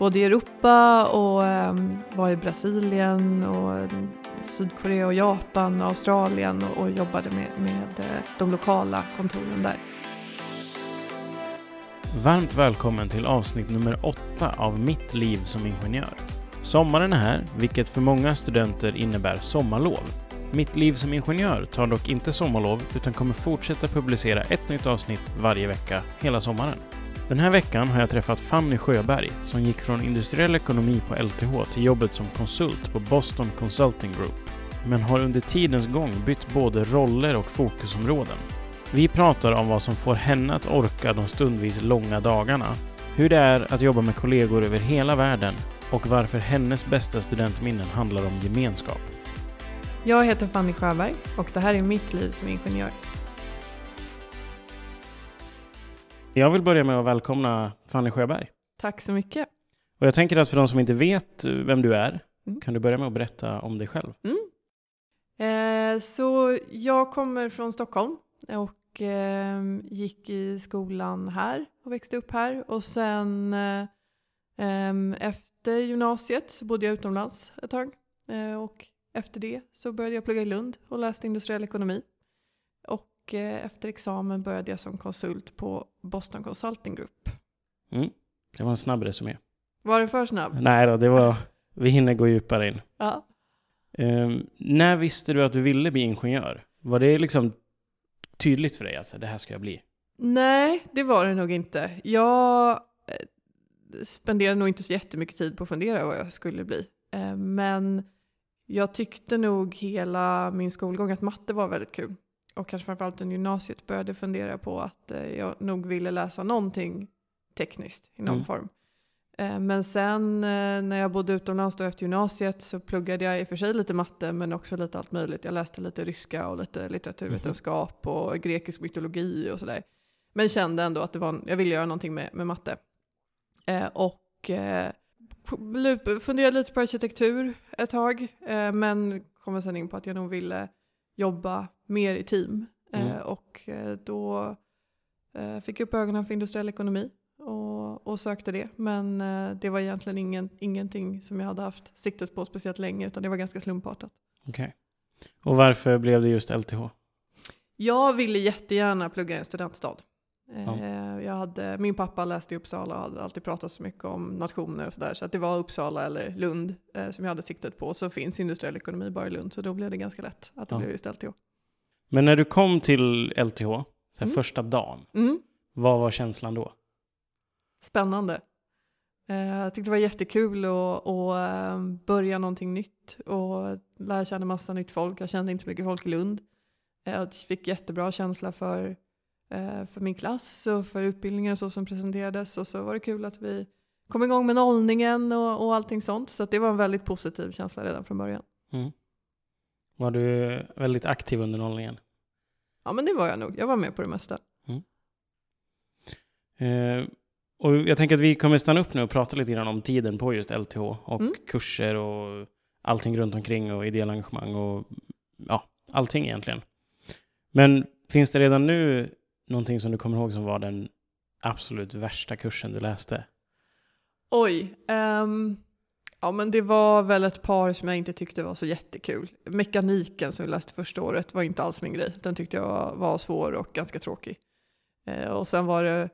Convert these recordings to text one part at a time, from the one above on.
både i Europa och ehm, var i Brasilien och Sydkorea och Japan och Australien och, och jobbade med, med eh, de lokala kontoren där. Varmt välkommen till avsnitt nummer åtta av Mitt liv som ingenjör. Sommaren är här, vilket för många studenter innebär sommarlov. Mitt liv som ingenjör tar dock inte sommarlov utan kommer fortsätta publicera ett nytt avsnitt varje vecka hela sommaren. Den här veckan har jag träffat Fanny Sjöberg som gick från industriell ekonomi på LTH till jobbet som konsult på Boston Consulting Group, men har under tidens gång bytt både roller och fokusområden. Vi pratar om vad som får henne att orka de stundvis långa dagarna, hur det är att jobba med kollegor över hela världen och varför hennes bästa studentminnen handlar om gemenskap. Jag heter Fanny Sjöberg och det här är mitt liv som ingenjör. Jag vill börja med att välkomna Fanny Sjöberg. Tack så mycket. Och jag tänker att för de som inte vet vem du är, mm. kan du börja med att berätta om dig själv? Mm. Eh, så jag kommer från Stockholm och eh, gick i skolan här och växte upp här. Och sen eh, efter gymnasiet så bodde jag utomlands ett tag. Eh, och efter det så började jag plugga i Lund och läste industriell ekonomi. Och eh, efter examen började jag som konsult på Boston Consulting Group. Mm. Det var en snabb resumé. Var det för snabb? Nej då, det var, vi hinner gå djupare in. Ja. Um, när visste du att du ville bli ingenjör? Var det liksom tydligt för dig, alltså det här ska jag bli? Nej, det var det nog inte. Jag eh, spenderade nog inte så jättemycket tid på att fundera vad jag skulle bli. Eh, men jag tyckte nog hela min skolgång att matte var väldigt kul. Och kanske framförallt under gymnasiet började fundera på att eh, jag nog ville läsa någonting tekniskt i någon mm. form. Eh, men sen eh, när jag bodde utomlands då efter gymnasiet så pluggade jag i och för sig lite matte men också lite allt möjligt. Jag läste lite ryska och lite litteraturvetenskap mm. och grekisk mytologi och sådär. Men kände ändå att det var, jag ville göra någonting med, med matte. och funderade lite på arkitektur ett tag, eh, men kom sen in på att jag nog ville jobba mer i team. Eh, mm. och eh, då fick jag upp ögonen för industriell ekonomi och, och sökte det. Men det var egentligen ingen, ingenting som jag hade haft siktet på speciellt länge, utan det var ganska slumpartat. Okej. Okay. Och varför blev det just LTH? Jag ville jättegärna plugga i en studentstad. Ja. Eh, jag hade, min pappa läste i Uppsala och hade alltid pratat så mycket om nationer och sådär. Så att det var Uppsala eller Lund eh, som jag hade siktet på. Så finns industriell ekonomi bara i Lund. Så då blev det ganska lätt att det ja. blev just LTH. Men när du kom till LTH, så mm. första dagen, mm. vad var känslan då? Spännande. Eh, jag tyckte det var jättekul att, att börja någonting nytt och lära känna massa nytt folk. Jag kände inte så mycket folk i Lund. Jag fick jättebra känsla för Eh, för min klass och för utbildningar och så som presenterades. Och så var det kul att vi kom igång med nollningen och, och allting sånt. Så det var en väldigt positiv känsla redan från början. Mm. Var du väldigt aktiv under nollningen? Ja, men det var jag nog. Jag var med på det mesta. Mm. Eh, och jag tänker att vi kommer stanna upp nu och prata lite grann om tiden på just LTH och mm. kurser och allting runt omkring och ideella engagemang och ja, allting egentligen. Men finns det redan nu någonting som du kommer ihåg som var den absolut värsta kursen du läste? Oj. Um, ja, men det var väl ett par som jag inte tyckte var så jättekul. Mekaniken som vi läste första året var inte alls min grej. Den tyckte jag var, var svår och ganska tråkig. Uh, och sen var det,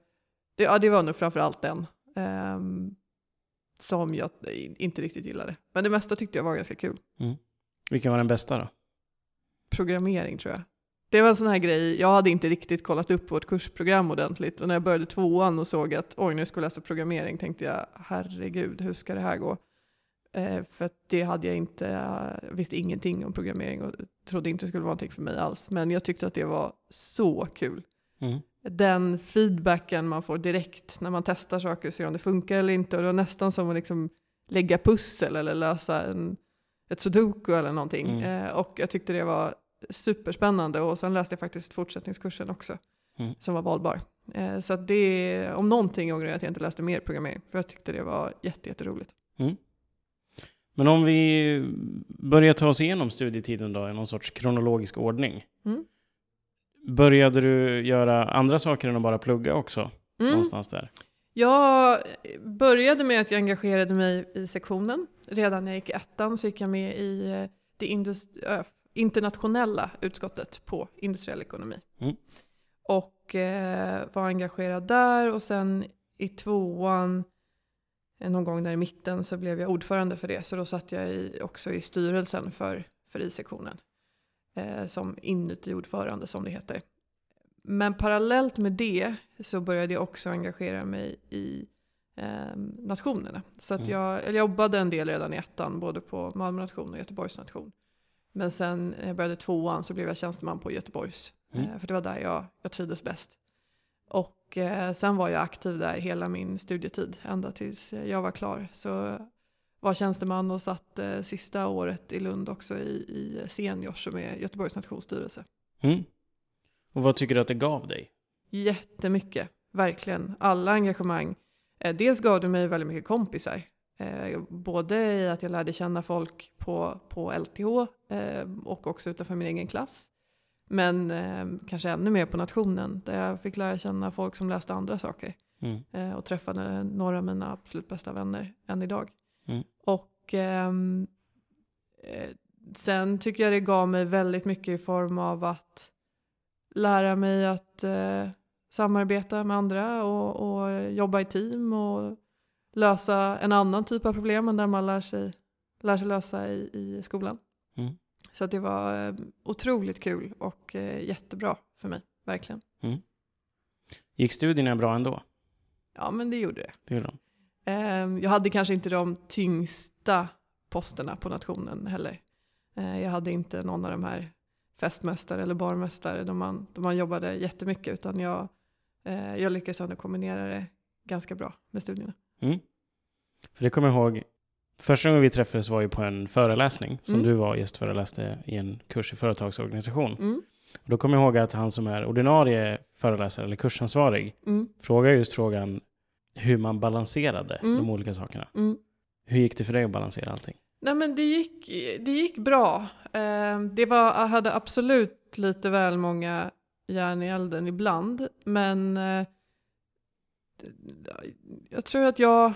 det, ja det var nog framför allt den. Um, som jag inte riktigt gillade. Men det mesta tyckte jag var ganska kul. Mm. Vilken var den bästa då? Programmering tror jag. Det var en sån här grej, jag hade inte riktigt kollat upp vårt kursprogram ordentligt och när jag började tvåan och såg att oj, nu ska jag läsa programmering tänkte jag herregud, hur ska det här gå? Eh, för det hade jag inte, jag visste ingenting om programmering och trodde inte det skulle vara någonting för mig alls. Men jag tyckte att det var så kul. Mm. Den feedbacken man får direkt när man testar saker och ser om det funkar eller inte. Och det var nästan som att liksom lägga pussel eller lösa en, ett sudoku eller någonting. Mm. Eh, och jag tyckte det var superspännande och sen läste jag faktiskt fortsättningskursen också mm. som var valbar. Eh, så det, om någonting ångrar jag att jag inte läste mer programmering för jag tyckte det var jätteroligt. Mm. Men om vi börjar ta oss igenom studietiden då i någon sorts kronologisk ordning. Mm. Började du göra andra saker än att bara plugga också? Mm. Någonstans där? Jag började med att jag engagerade mig i sektionen. Redan när jag gick ettan så gick jag med i eh, det indust- äh, internationella utskottet på industriell ekonomi. Mm. Och eh, var engagerad där och sen i tvåan, eh, någon gång där i mitten, så blev jag ordförande för det. Så då satt jag i, också i styrelsen för, för I-sektionen. Eh, som inuti ordförande som det heter. Men parallellt med det så började jag också engagera mig i eh, nationerna. Så att Mm. jag, jag jobbade en del redan i ettan, både på Malmö nation och Göteborgs nation. Men sen jag började tvåan så blev jag tjänsteman på Göteborgs. Mm. Eh, för det var där jag, jag trivdes bäst. Och eh, sen var jag aktiv där hela min studietid, ända tills eh, jag var klar. Så var tjänsteman och satt eh, sista året i Lund också i, i Seniors som är Göteborgs nationsstyrelse. Mm. Och vad tycker du att det gav dig? Jättemycket, verkligen. Alla engagemang. Eh, dels gav det mig väldigt mycket kompisar. Eh, både i att jag lärde känna folk på, på LTH eh, och också utanför min egen klass. Men eh, kanske ännu mer på nationen där jag fick lära känna folk som läste andra saker. Mm. och träffade några av mina absolut bästa vänner än idag. Mm. Och ehm, eh, sen tycker jag det gav mig väldigt mycket i form av att lära mig att samarbeta med andra och, och jobba i team och lösa en annan typ av problem än där man lär sig, lär sig lösa i, i skolan. Mm. Så det var eh, otroligt kul och eh, jättebra för mig, verkligen. Gick studierna bra ändå? Ja, men det gjorde det. Det gjorde de. Ehm, Jag hade kanske inte de tyngsta posterna på nationen heller. Eh, Jag hade inte någon av de här festmästare eller barmästare då man, då man jobbade jättemycket utan jag, jag lyckades ändå kombinera det ganska bra med studierna. Mm. För det kommer jag ihåg, första gången vi träffades var ju på en föreläsning som Mm. du var just föreläste i en kurs i företagsorganisation. Mm. Och då kommer jag ihåg att han som är ordinarie föreläsare eller kursansvarig Mm. frågar just frågan hur man balanserade Mm. de olika sakerna. Mm. Hur gick det för dig att balansera allting? Nej men det gick, det gick bra. Eh, Det var, jag hade absolut lite väl många järn i elden ibland. Men eh, jag tror att jag,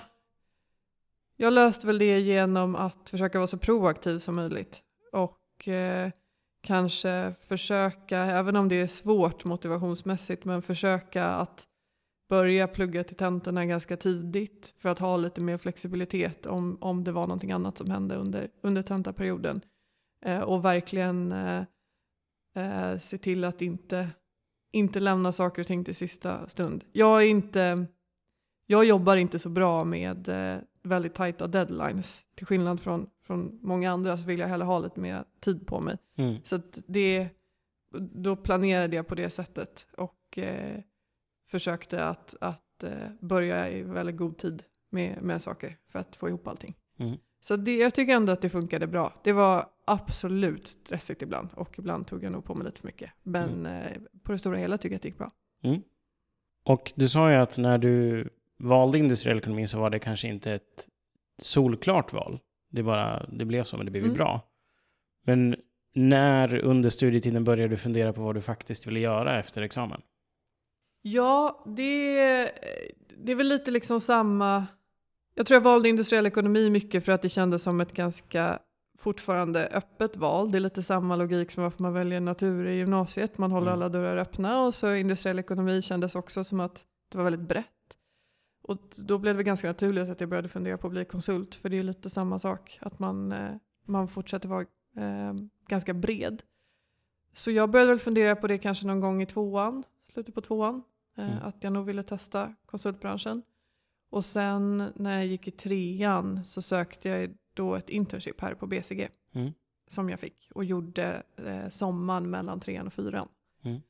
jag löste väl det genom att försöka vara så proaktiv som möjligt. Och eh, kanske försöka, även om det är svårt motivationsmässigt, men försöka att börja plugga till tentorna ganska tidigt för att ha lite mer flexibilitet om, om det var någonting annat som hände under, under tentaperioden. Eh, och verkligen eh, eh, se till att inte, inte lämna saker och ting till sista stund. Jag, är inte, jag jobbar inte så bra med eh, väldigt tajta deadlines. Till skillnad från, från många andra så vill jag hellre ha lite mer tid på mig. Mm. Så det, då planerade jag på det sättet och eh, försökte att, att eh, börja i väldigt god tid med, med saker för att få ihop allting. Mm. Så det, jag tycker ändå att det funkade bra. Det var absolut stressigt ibland och ibland tog jag nog på mig lite för mycket. Men eh, på det stora hela tycker jag att det gick bra. Mm. Och du sa ju att när du valde industriell ekonomi så var det kanske inte ett solklart val. Det, bara, det blev så, men det blev Mm. bra. Men när under studietiden började du fundera på vad du faktiskt ville göra efter examen? Ja, det, det är väl lite liksom samma. Jag tror jag valde industriell ekonomi mycket för att det kändes som ett ganska fortfarande öppet val. Det är lite samma logik som varför man väljer natur i gymnasiet. Man håller Mm. alla dörrar öppna och så industriell ekonomi kändes också som att det var väldigt brett. Och då blev det ganska naturligt att jag började fundera på att bli konsult för det är lite samma sak. Att man, eh, man fortsätter vara eh, ganska bred. Så jag började väl fundera på det kanske någon gång i tvåan, slutet på tvåan. Eh, Mm. Att jag nog ville testa konsultbranschen. Och sen när jag gick i trean så sökte jag då ett internship här på BCG. Mm. Som jag fick och gjorde eh, sommaren mellan trean och fyran. Mm.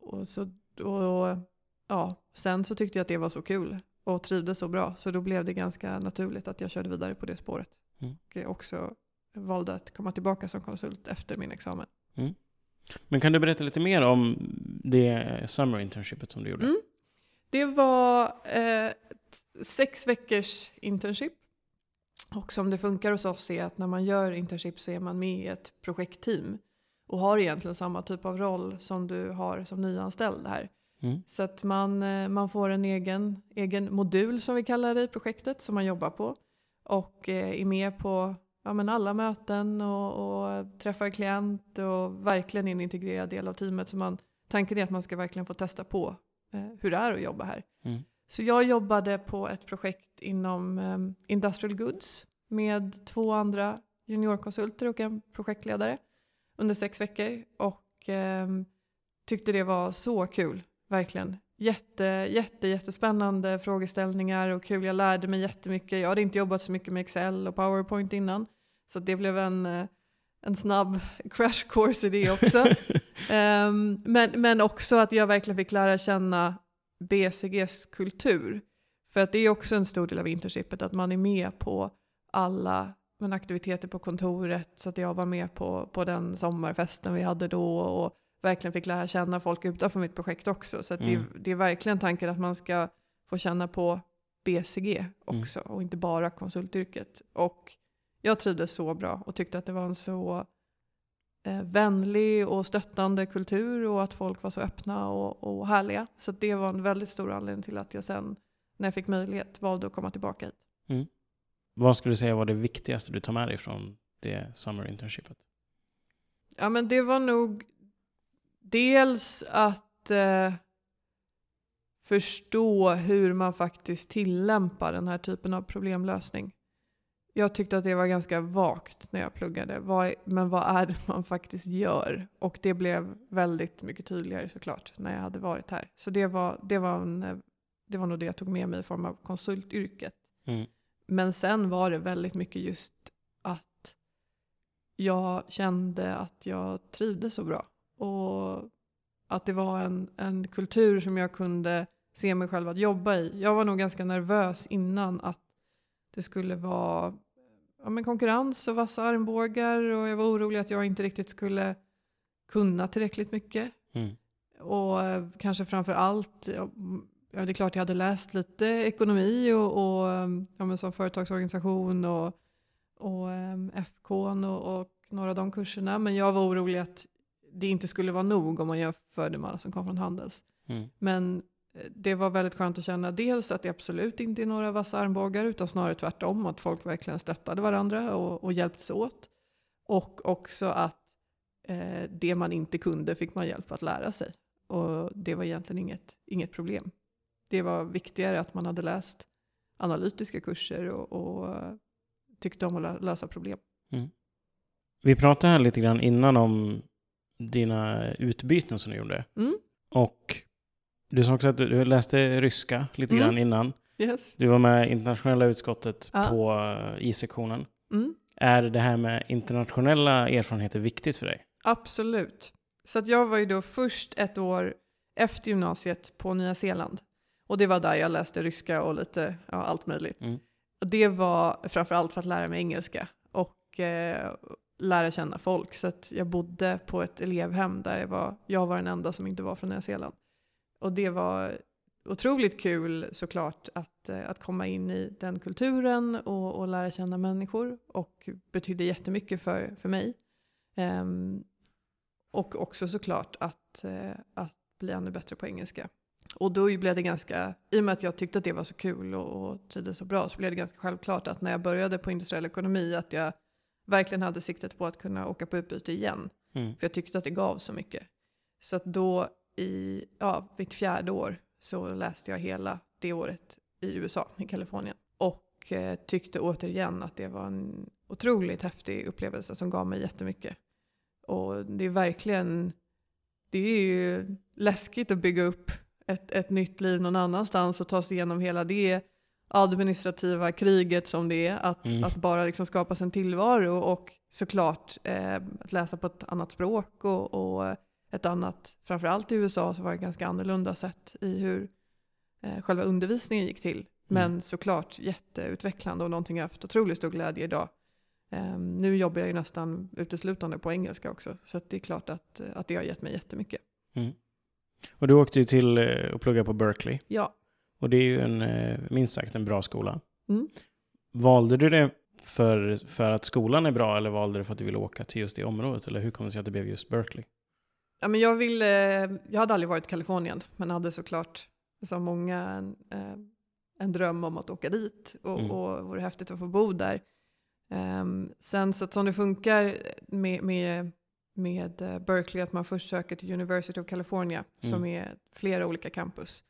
Och så, och, ja, sen så tyckte jag att det var så kul och trivdes så bra. Så då blev det ganska naturligt att jag körde vidare på det spåret. Mm. Och också valde att komma tillbaka som konsult efter min examen. Men kan du berätta lite mer om det summer internshipet som du gjorde? Mm. Det var eh, sex veckors internship. Och som det funkar hos oss är att när man gör internship så är man med i ett projektteam. Och har egentligen samma typ av roll som du har som nyanställd här. Mm. Så att man, eh, man får en egen, egen modul som vi kallar det i projektet som man jobbar på. Och eh, är med på ja, men alla möten och, och träffar klient och verkligen är en integrerad del av teamet. Så man, tanken är att man ska verkligen få testa på eh, hur det är att jobba här. Mm. Så jag jobbade på ett projekt inom eh, Industrial Goods med två andra juniorkonsulter och en projektledare under sex veckor. Och eh, tyckte det var så kul, verkligen. Jätte, jätte, jättespännande frågeställningar och kul. Jag lärde mig jättemycket. Jag hade inte jobbat så mycket med Excel och PowerPoint innan. Så det blev en, eh, en snabb crash course i det också. um, men, men också att jag verkligen fick lära känna BCGs kultur. För att det är också en stor del av internshipet, att man är med på alla men, aktiviteter på kontoret. Så att jag var med på, på den sommarfesten vi hade då och verkligen fick lära känna folk utanför mitt projekt också. Så Mm. det, det är verkligen tanken att man ska få känna på BCG också och inte bara konsultyrket. Och jag trivdes så bra och tyckte att det var en så vänlig och stöttande kultur och att folk var så öppna och, och härliga. Så det var en väldigt stor anledning till att jag sen när jag fick möjlighet valde att komma tillbaka hit. Vad skulle du säga var det viktigaste du tar med dig från det summer internshipet? Ja men det var nog dels att eh, förstå hur man faktiskt tillämpar den här typen av problemlösning. Jag tyckte att det var ganska vagt när jag pluggade. Vad, men vad är det man faktiskt gör? Och det blev väldigt mycket tydligare såklart när jag hade varit här. Så det var, det var, en, det var nog det jag tog med mig i form av konsultyrket. Mm. Men sen var det väldigt mycket just att jag kände att jag trivdes så bra. Och att det var en, en kultur som jag kunde se mig själv att jobba i. Jag var nog ganska nervös innan att det skulle vara ja, men konkurrens och vassa armbågar och jag var orolig att jag inte riktigt skulle kunna tillräckligt mycket. Mm. Och eh, kanske framför allt, ja, det är klart jag hade läst lite ekonomi och, och eh, ja, men som företagsorganisation och, och um, FK och, och några av de kurserna. Men jag var orolig att det inte skulle vara nog om man jämförde med alla som kom från Handels. Mm. Men det var väldigt skönt att känna dels att det absolut inte är några vassa armbågar utan snarare tvärtom att folk verkligen stöttade varandra och, och hjälptes åt. Och också att eh, det man inte kunde fick man hjälp att lära sig. Och det var egentligen inget, inget problem. Det var viktigare att man hade läst analytiska kurser och, och eh, tyckte om att lö- lösa problem. Vi pratade här lite grann innan om dina utbyten som du gjorde. Mm. Och du sa också att du läste ryska lite Mm. grann innan. Yes. Du var med i internationella utskottet Ja. på eh, I-sektionen. Mm. Är det här med internationella erfarenheter viktigt för dig? Absolut. Så att jag var ju då först ett år efter gymnasiet på Nya Zeeland. Och det var där jag läste ryska och lite ja, allt möjligt. Mm. Det var framförallt för att lära mig engelska och eh, lära känna folk. Så att jag bodde på ett elevhem där jag var, jag var den enda som inte var från Nya Zeeland. Och det var otroligt kul såklart att, eh, att komma in i den kulturen och, och lära känna människor. Och betydde jättemycket för, för mig. Ehm, och också såklart att, eh, att bli ännu bättre på engelska. Och då blev det ganska, i och med att jag tyckte att det var så kul och, och trivdes så bra, så blev det ganska självklart att när jag började på industriell ekonomi att jag verkligen hade siktet på att kunna åka på utbyte igen. Mm. För jag tyckte att det gav så mycket. Så att då i, ja, mitt fjärde år så läste jag hela det året i USA, i Kalifornien. Och eh, tyckte återigen att det var en otroligt häftig upplevelse som gav mig jättemycket. Och det är verkligen, det är ju läskigt att bygga upp ett, ett nytt liv någon annanstans och ta sig igenom hela det administrativa kriget som det är. Att, Mm. att bara liksom skapa sin tillvaro och såklart eh, att läsa på ett annat språk och, och ett annat, framförallt i USA så var det ganska annorlunda sätt i hur eh, själva undervisningen gick till. Men såklart jätteutvecklande och någonting jag haft otroligt stor glädje idag. Eh, nu jobbar jag ju nästan uteslutande på engelska också, så det är klart att, att det har gett mig jättemycket. Mm. Och du åkte ju till eh, och pluggade på Berkeley. Ja, Och det är ju en, eh, minst sagt en bra skola. Mm. Valde du det för, för att skolan är bra eller valde du för att du ville åka till just det området? Eller hur kom det sig att det blev just Berkeley? Ja, men jag, ville, jag hade aldrig varit i Kalifornien, men hade såklart som många en, eh, en dröm om att åka dit och, Mm. och vore häftigt att få bo där. Ehm, sen så att som det funkar med, med, med eh, Berkeley, att man först söker till University of California som Mm. är flera olika campus.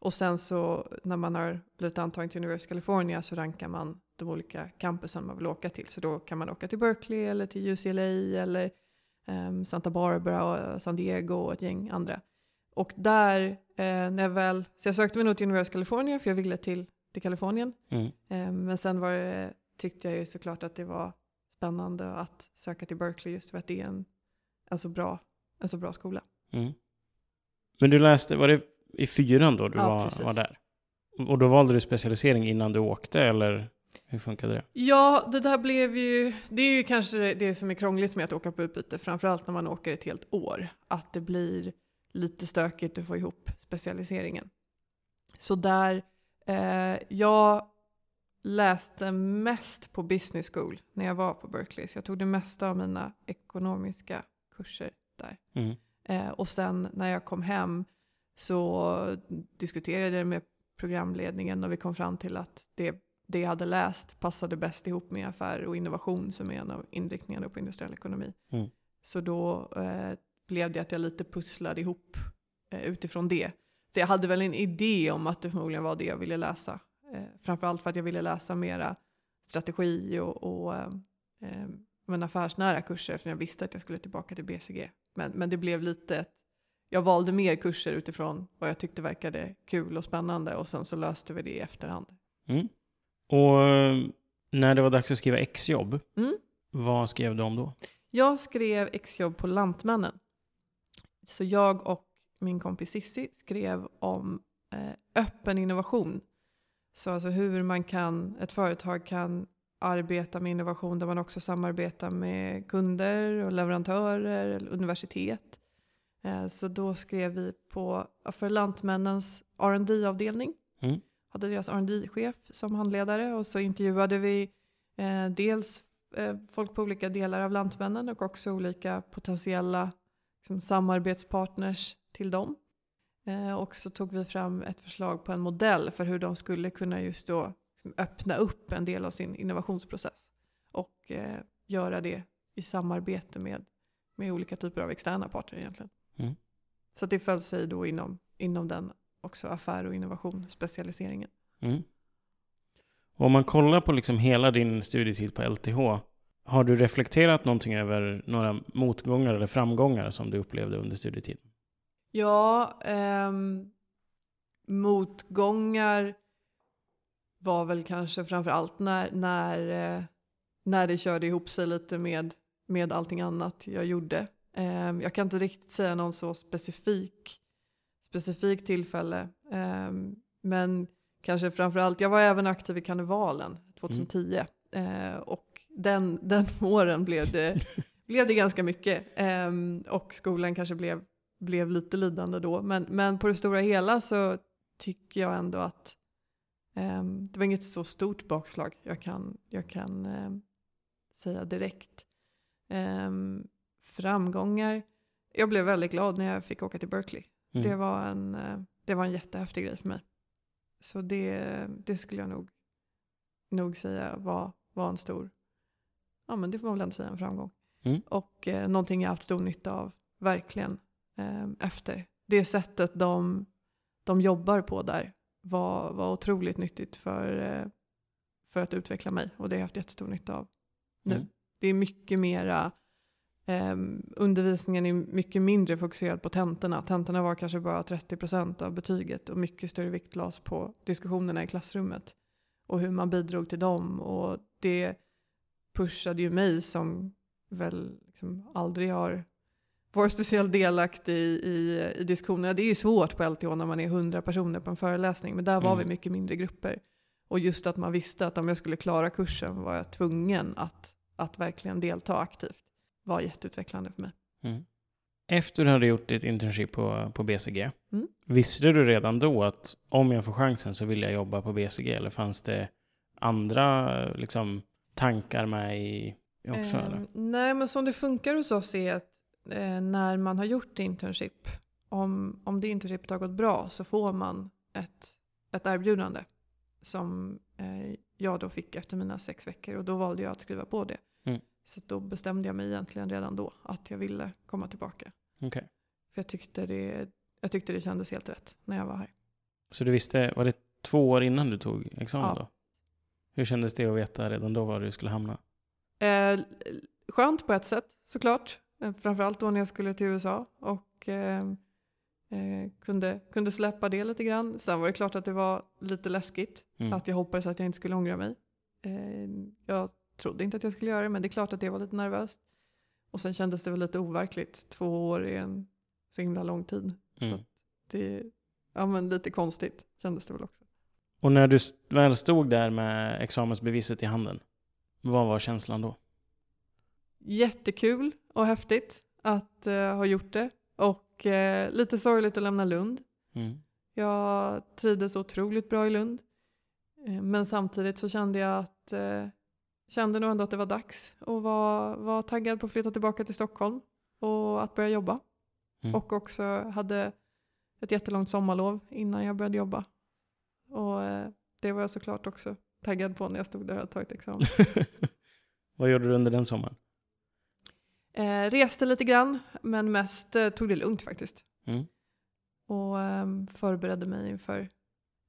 Och sen så när man har blivit antagen till University of California så rankar man de olika campusen man vill åka till. Så då kan man åka till Berkeley eller till UCLA eller ehm, Santa Barbara och San Diego och ett gäng andra. Och där, eh, när jag väl, så jag sökte mig nog till University of California för jag ville till, till Kalifornien. Mm. Eh, men sen var det, tyckte jag ju såklart att det var spännande att söka till Berkeley just för att det är en, en, så, bra, en så bra skola. Mm. Men du läste, var det i fyran då du Ja, var, precis. var där? Och då valde du specialisering innan du åkte eller hur funkade det? Ja, det där blev ju, det är ju kanske det- som är krångligt med att åka på utbyte, framförallt när man åker ett helt år, att det blir lite stökigt att få ihop specialiseringen. Så där, eh, jag läste mest på business school när jag var på Berkeley, så jag tog det mesta av mina ekonomiska kurser där. Mm. Eh, och sen när jag kom hem så diskuterade jag det med programledningen och vi kom fram till att det, det jag hade läst passade bäst ihop med affärer och innovation som är en av inriktningarna på industriell ekonomi. Mm. Så då eh, blev det att jag lite pusslade ihop eh, utifrån det. Så jag hade väl en idé om att det förmodligen var det jag ville läsa. Eh, framförallt för att jag ville läsa mera strategi och, och eh, eh, men affärsnära kurser för jag visste att jag skulle tillbaka till BCG. Men, men det blev lite, ett- jag valde mer kurser utifrån vad jag tyckte verkade kul och spännande och sen så löste vi det i efterhand. Mm. Och eh, när det var dags att skriva exjobb, Mm. vad skrev du om då? Jag skrev exjobb på Lantmännen. Så jag och min kompis Sissi skrev om eh, öppen innovation. Så alltså hur man kan, ett företag kan arbeta med innovation där man också samarbetar med kunder och leverantörer eller universitet. Eh, så då skrev vi på, för Lantmännens rd avdelning Mm. Hade deras rd chef som handledare och så intervjuade vi eh, dels eh, folk på olika delar av Lantmännen och också olika potentiella liksom, samarbetspartners till dem. Eh, och så tog vi fram ett förslag på en modell för hur de skulle kunna just då liksom, öppna upp en del av sin innovationsprocess och eh, göra det i samarbete med, med olika typer av externa parter egentligen. Mm. Så det föll sig då inom, inom den också affär och innovation specialiseringen. Mm. Och om man kollar på liksom hela din studietid på LTH, har du reflekterat någonting över några motgångar eller framgångar som du upplevde under studietiden? Ja, ehm, motgångar var väl kanske framför allt när, när, eh, när det körde ihop sig lite med, med allting annat jag gjorde. Ehm, jag kan inte riktigt säga någon så specifik, specifikt tillfälle. Ehm, men kanske framför allt, jag var även aktiv i karnevalen 2010. Eh, och den, den våren blev det, blev det ganska mycket. Ehm, och skolan kanske blev blev lite lidande då. Men, men på det stora hela så tycker jag ändå att ehm, det var inget så stort bakslag jag kan, jag kan säga direkt. Framgångar. Jag blev väldigt glad när jag fick åka till Berkeley. Mm. Det, var en, eh, det var en jättehäftig grej för mig. Så det, det skulle jag nog, nog säga var, var en stor, ja men det får man väl ändå säga en framgång. Mm. Och eh, någonting jag haft stor nytta av, verkligen, eh, efter. Det sättet de, de jobbar på där var, var otroligt nyttigt för, eh, för att utveckla mig och det har jag haft jättestor nytta av nu. Mm. Det är mycket mera, eh, undervisningen är mycket mindre fokuserad på tentorna. Tentorna var kanske bara 30% av betyget och mycket större vikt lades på diskussionerna i klassrummet och hur man bidrog till dem och det pushade ju mig som väl liksom aldrig har varit speciellt delaktig i, i, i diskussionerna. Det är ju svårt på LTH när man är 100 personer på en föreläsning men där var Mm. vi mycket mindre grupper. Och just att man visste att om jag skulle klara kursen var jag tvungen att, att verkligen delta aktivt var jätteutvecklande för mig. Mm. Efter du hade gjort ditt internship på, på BCG, Mm. visste du redan då att om jag får chansen så vill jag jobba på BCG? Eller fanns det andra liksom, tankar med i också? eller? Ehm, nej, men som det funkar hos oss är att eh, när man har gjort internship, om, om det internshipet har gått bra så får man ett, ett erbjudande som eh, jag då fick efter mina sex veckor och då valde jag att skriva på det. Så då bestämde jag mig egentligen redan då att jag ville komma tillbaka. Okej. För jag tyckte, det, jag tyckte det kändes helt rätt när jag var här. Så du visste, var det två år innan du tog examen Ja. då? Hur kändes det att veta redan då var du skulle hamna? Eh, skönt på ett sätt såklart. Eh, Framförallt då när jag skulle till USA och eh, eh, kunde, kunde släppa det lite grann. Sen var det klart att det var lite läskigt. Mm. Att jag hoppades att jag inte skulle ångra mig. Eh, jag trodde inte att jag skulle göra det men det är klart att det var lite nervöst. Och sen kändes det väl lite overkligt. Två år är en så himla lång tid. Mm. Det, ja men lite konstigt kändes det väl också. Och när du väl stod där med examensbeviset i handen, vad var känslan då? Jättekul och häftigt att eh, ha gjort det. Och eh, lite sorgligt att lämna Lund. Mm. Jag trivdes otroligt bra i Lund. Eh, Men samtidigt så kände jag att eh, kände nog ändå att det var dags och var, var taggad på att flytta tillbaka till Stockholm och att börja jobba. Mm. Och också hade ett jättelångt sommarlov innan jag började jobba. Och eh, det var jag såklart också taggad på när jag stod där och hade tagit examen. vad gjorde du under den sommaren? Eh, reste lite grann, men mest eh, tog det lugnt faktiskt. Mm. Och ehm, förberedde mig inför,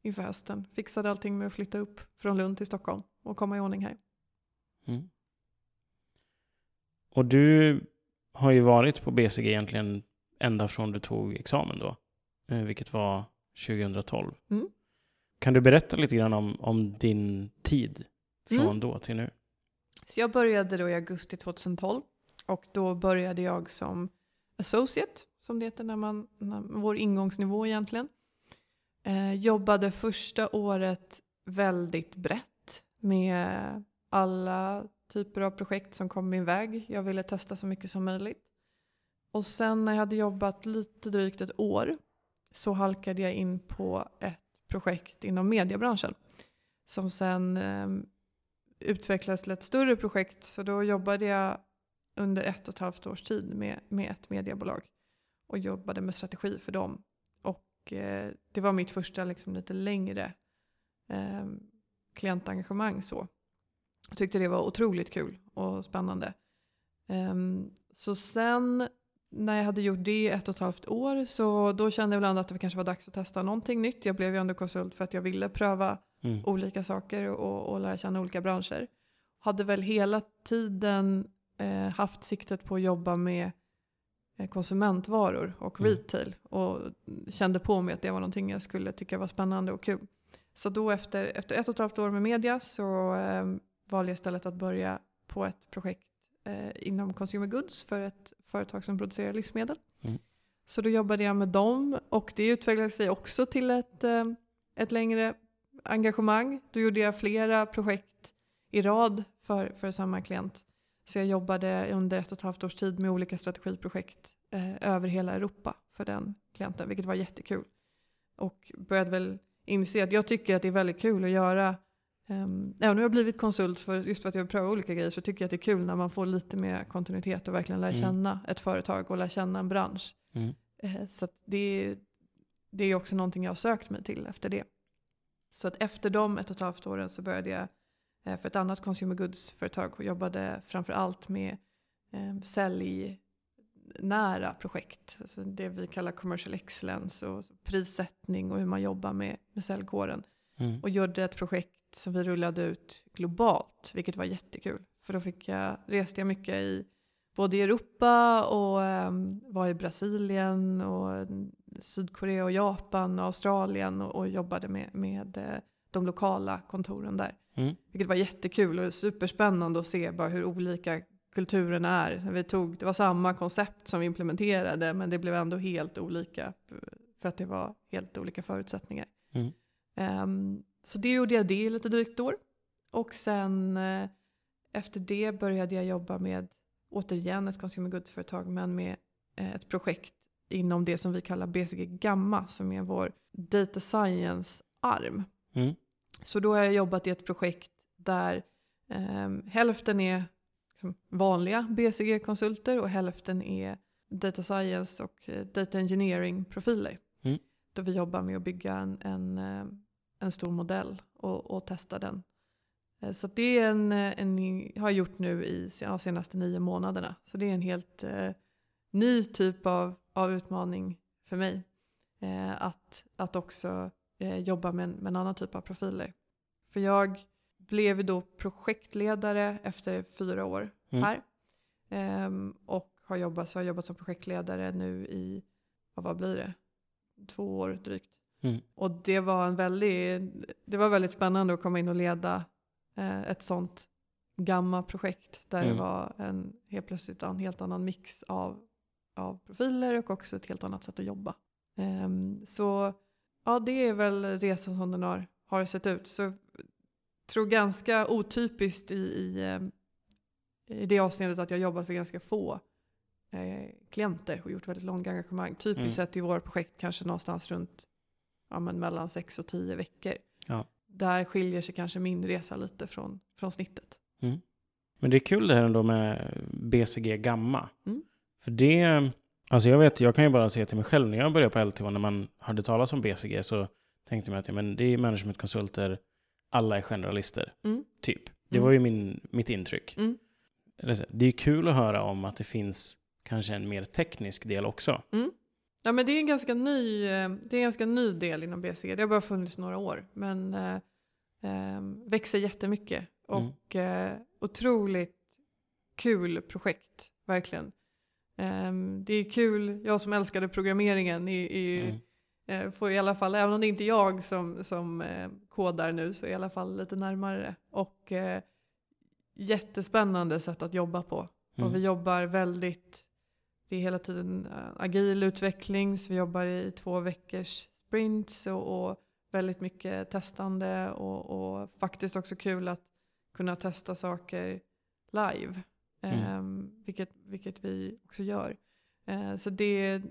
inför hösten. Fixade allting med att flytta upp från Lund till Stockholm och komma i ordning här. Mm. Och du har ju varit på BCG egentligen ända från du tog examen då, eh, vilket var 2012. Mm. Kan du berätta lite grann om, om din tid från Mm. då till nu? Så jag började då i augusti 2012 och då började jag som associate, som det heter när man, när, vår ingångsnivå egentligen. Eh, jobbade första året väldigt brett med alla typer av projekt som kom min väg. Jag ville testa så mycket som möjligt. Och sen när jag hade jobbat lite drygt ett år så halkade jag in på ett projekt inom mediebranschen som sen eh, utvecklades till ett större projekt. Så då jobbade jag under ett och ett halvt års tid med, med ett mediebolag och jobbade med strategi för dem. Och eh, det var mitt första liksom, lite längre eh, klientengagemang så. Jag tyckte det var otroligt kul och spännande. Ehm, så sen när jag hade gjort det ett och ett halvt år så då kände jag väl ändå att det kanske var dags att testa någonting nytt. Jag blev ju ändå konsult för att jag ville pröva Mm. olika saker och, och lära känna olika branscher. Hade väl hela tiden eh, haft siktet på att jobba med eh, konsumentvaror och Mm. retail och kände på mig att det var någonting jag skulle tycka var spännande och kul. Så då efter, efter ett och ett halvt år med media så eh, valde jag istället att börja på ett projekt eh, inom consumer goods för ett företag som producerar livsmedel. Mm. Så då jobbade jag med dem och det utvecklade sig också till ett, eh, ett längre engagemang. Då gjorde jag flera projekt i rad för, för samma klient. Så jag jobbade under ett och ett halvt års tid med olika strategiprojekt eh, över hela Europa för den klienten, vilket var jättekul. Och började väl inse att jag tycker att det är väldigt kul att göra Um, även om jag blivit konsult för just för att jag vill pröva olika grejer så tycker jag att det är kul när man får lite mer kontinuitet och verkligen lär Mm. känna ett företag och lär känna en bransch. Mm. Eh, Så det, det är också någonting jag har sökt mig till efter det. Så att efter de ett och ett halvt åren så började jag eh, för ett annat consumer goods-företag och jobbade framför allt med eh, säljnära projekt. Alltså det vi kallar commercial excellence och prissättning och hur man jobbar med, med säljkåren. Mm. Och gjorde ett projekt som vi rullade ut globalt, vilket var jättekul. För då fick jag, reste jag mycket i både i Europa och um, var i Brasilien och Sydkorea och Japan och Australien och, och jobbade med, med eh, de lokala kontoren där. Mm. Vilket var jättekul och superspännande att se bara hur olika kulturerna är. Vi tog, det var samma koncept som vi implementerade men det blev ändå helt olika för att det var helt olika förutsättningar. Mm. Ehm, så det gjorde jag det i lite drygt år. Och sen eh, efter det började jag jobba med återigen ett consumer goods-företag men med eh, ett projekt inom det som vi kallar BCG Gamma som är vår data science-arm. Mm. Så då har jag jobbat i ett projekt där eh, hälften är liksom vanliga BCG-konsulter och hälften är data science och eh, data engineering profiler. Mm. Då vi jobbar med att bygga en, en, eh, en stor modell och, och testa den. Eh, Så det är en, eh, en, har jag gjort nu i ja, senaste nio månaderna. Så det är en helt eh, ny typ av, av utmaning för mig. Eh, att, att också eh, jobba med, en- med en annan typ av profiler. För jag blev då projektledare efter fyra år Mm. här. Ehm, och har jobbat, så har jag jobbat som projektledare nu i, vad blir det, två år drygt. Mm. Och det var, en väldigt, det var väldigt spännande att komma in och leda eh, ett sånt gamma-projekt där Mm. det var en, helt plötsligt en helt annan mix av, av profiler och också ett helt annat sätt att jobba. Ehm, så ja, det är väl resan som den har, har sett ut. Så jag tror ganska otypiskt i, i, ehm, i det avseendet att jag jobbat för ganska få eh, klienter och gjort väldigt långa engagemang. Typiskt Mm. sett i våra projekt kanske någonstans runt ja, men mellan sex och tio veckor. Ja. Där skiljer sig kanske min resa lite från, från snittet. Men det är kul det här ändå med BCG Gamma. Mm. För det, alltså jag vet, jag kan ju bara se till mig själv när jag började på LTH, när man hörde talas om BCG så tänkte man att ja, men det är managementkonsulter, alla är generalister, Mm. typ. Det Mm. var ju min, mitt intryck. Mm. Det är kul att höra om att det finns kanske en mer teknisk del också. Ja, men det är en ganska ny, det är en ganska ny del inom BCG. Det har bara funnits några år. Men eh, eh, växer jättemycket. Och eh, otroligt kul projekt, verkligen. Eh, det är kul, jag som älskade programmeringen är, är, Mm. eh, får i alla fall, även om det inte är jag som, som eh, kodar nu, så i alla fall lite närmare. Och eh, jättespännande sätt att jobba på. Mm. Och vi jobbar väldigt, det är hela tiden eh, agil utveckling, så vi jobbar i två veckors sprints och, och väldigt mycket testande och, och faktiskt också kul att kunna testa saker live. Mm. Ehm, vilket, vilket vi också gör. Eh, så det är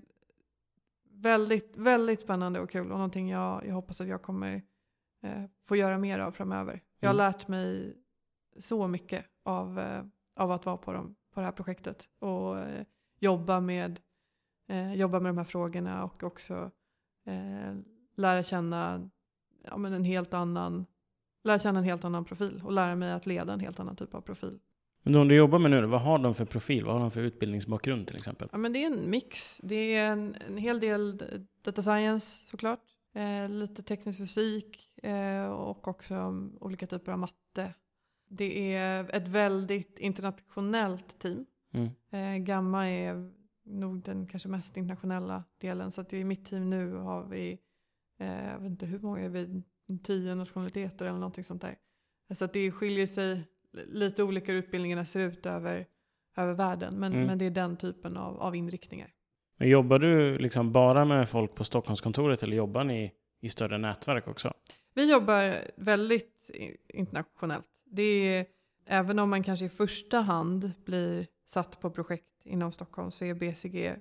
väldigt, väldigt spännande och kul och någonting jag, jag hoppas att jag kommer eh, få göra mer av framöver. Jag har Mm. lärt mig så mycket av, eh, av att vara på, dem, på det här projektet och eh, jobba, med, eh, jobba med de här frågorna och också eh, lära känna ja, men en helt annan lära känna en helt annan profil och lära mig att leda en helt annan typ av profil. Men de du jobbar med nu, vad har de för profil? Vad har de för utbildningsbakgrund till exempel? Ja, men det är en mix. Det är en, en hel del data science såklart. Eh, lite teknisk fysik eh, och också olika typer av matte. Det är ett väldigt internationellt team. Mm. Eh, Gamma är nog den kanske mest internationella delen. Så att i mitt team nu har vi, eh, jag vet inte hur många, är vi tio nationaliteter eller någonting sånt där. Så att det skiljer sig lite olika hur utbildningarna ser ut över, över världen. Men, Mm. men det är den typen av, av inriktningar. Men jobbar du liksom bara med folk på Stockholmskontoret eller jobbar ni i större nätverk också? Vi jobbar väldigt internationellt. Det är, även om man kanske i första hand blir satt på projekt inom Stockholm så är BCG,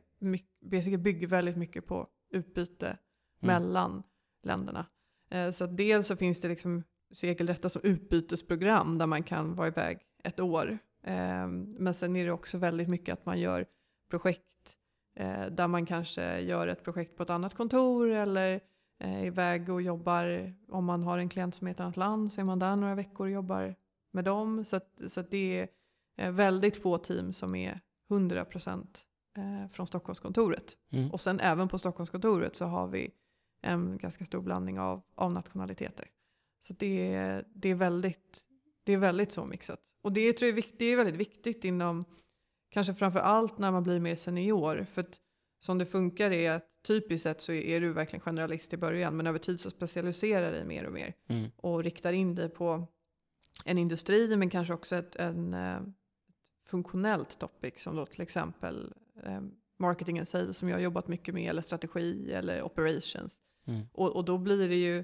BCG bygger väldigt mycket på utbyte mellan länderna. Eh, Så att dels så finns det liksom regelrätta som utbytesprogram där man kan vara iväg ett år. Eh, Men sen är det också väldigt mycket att man gör projekt eh, där man kanske gör ett projekt på ett annat kontor eller är iväg och jobbar, om man har en klient som är i ett annat land så är man där några veckor och jobbar med dem. Så, att, så att det är eh, väldigt få team som är 100% eh, från Stockholmskontoret. Mm. Och sen även på Stockholmskontoret så har vi en ganska stor blandning av, av nationaliteter. Så det är, det, är väldigt, det är väldigt så mixat. Och det tror jag är, vikt, det är väldigt viktigt inom, kanske framför allt när man blir mer senior. För att som det funkar är att typiskt sett så är, är du verkligen generalist i början. Men över tid så specialiserar dig mer och mer. Mm. Och riktar in dig på en industri men kanske också ett en, eh, funktionellt topic som då till exempel eh, marketing and sales som jag har jobbat mycket med eller strategi eller operations. Mm. Och, och då blir det ju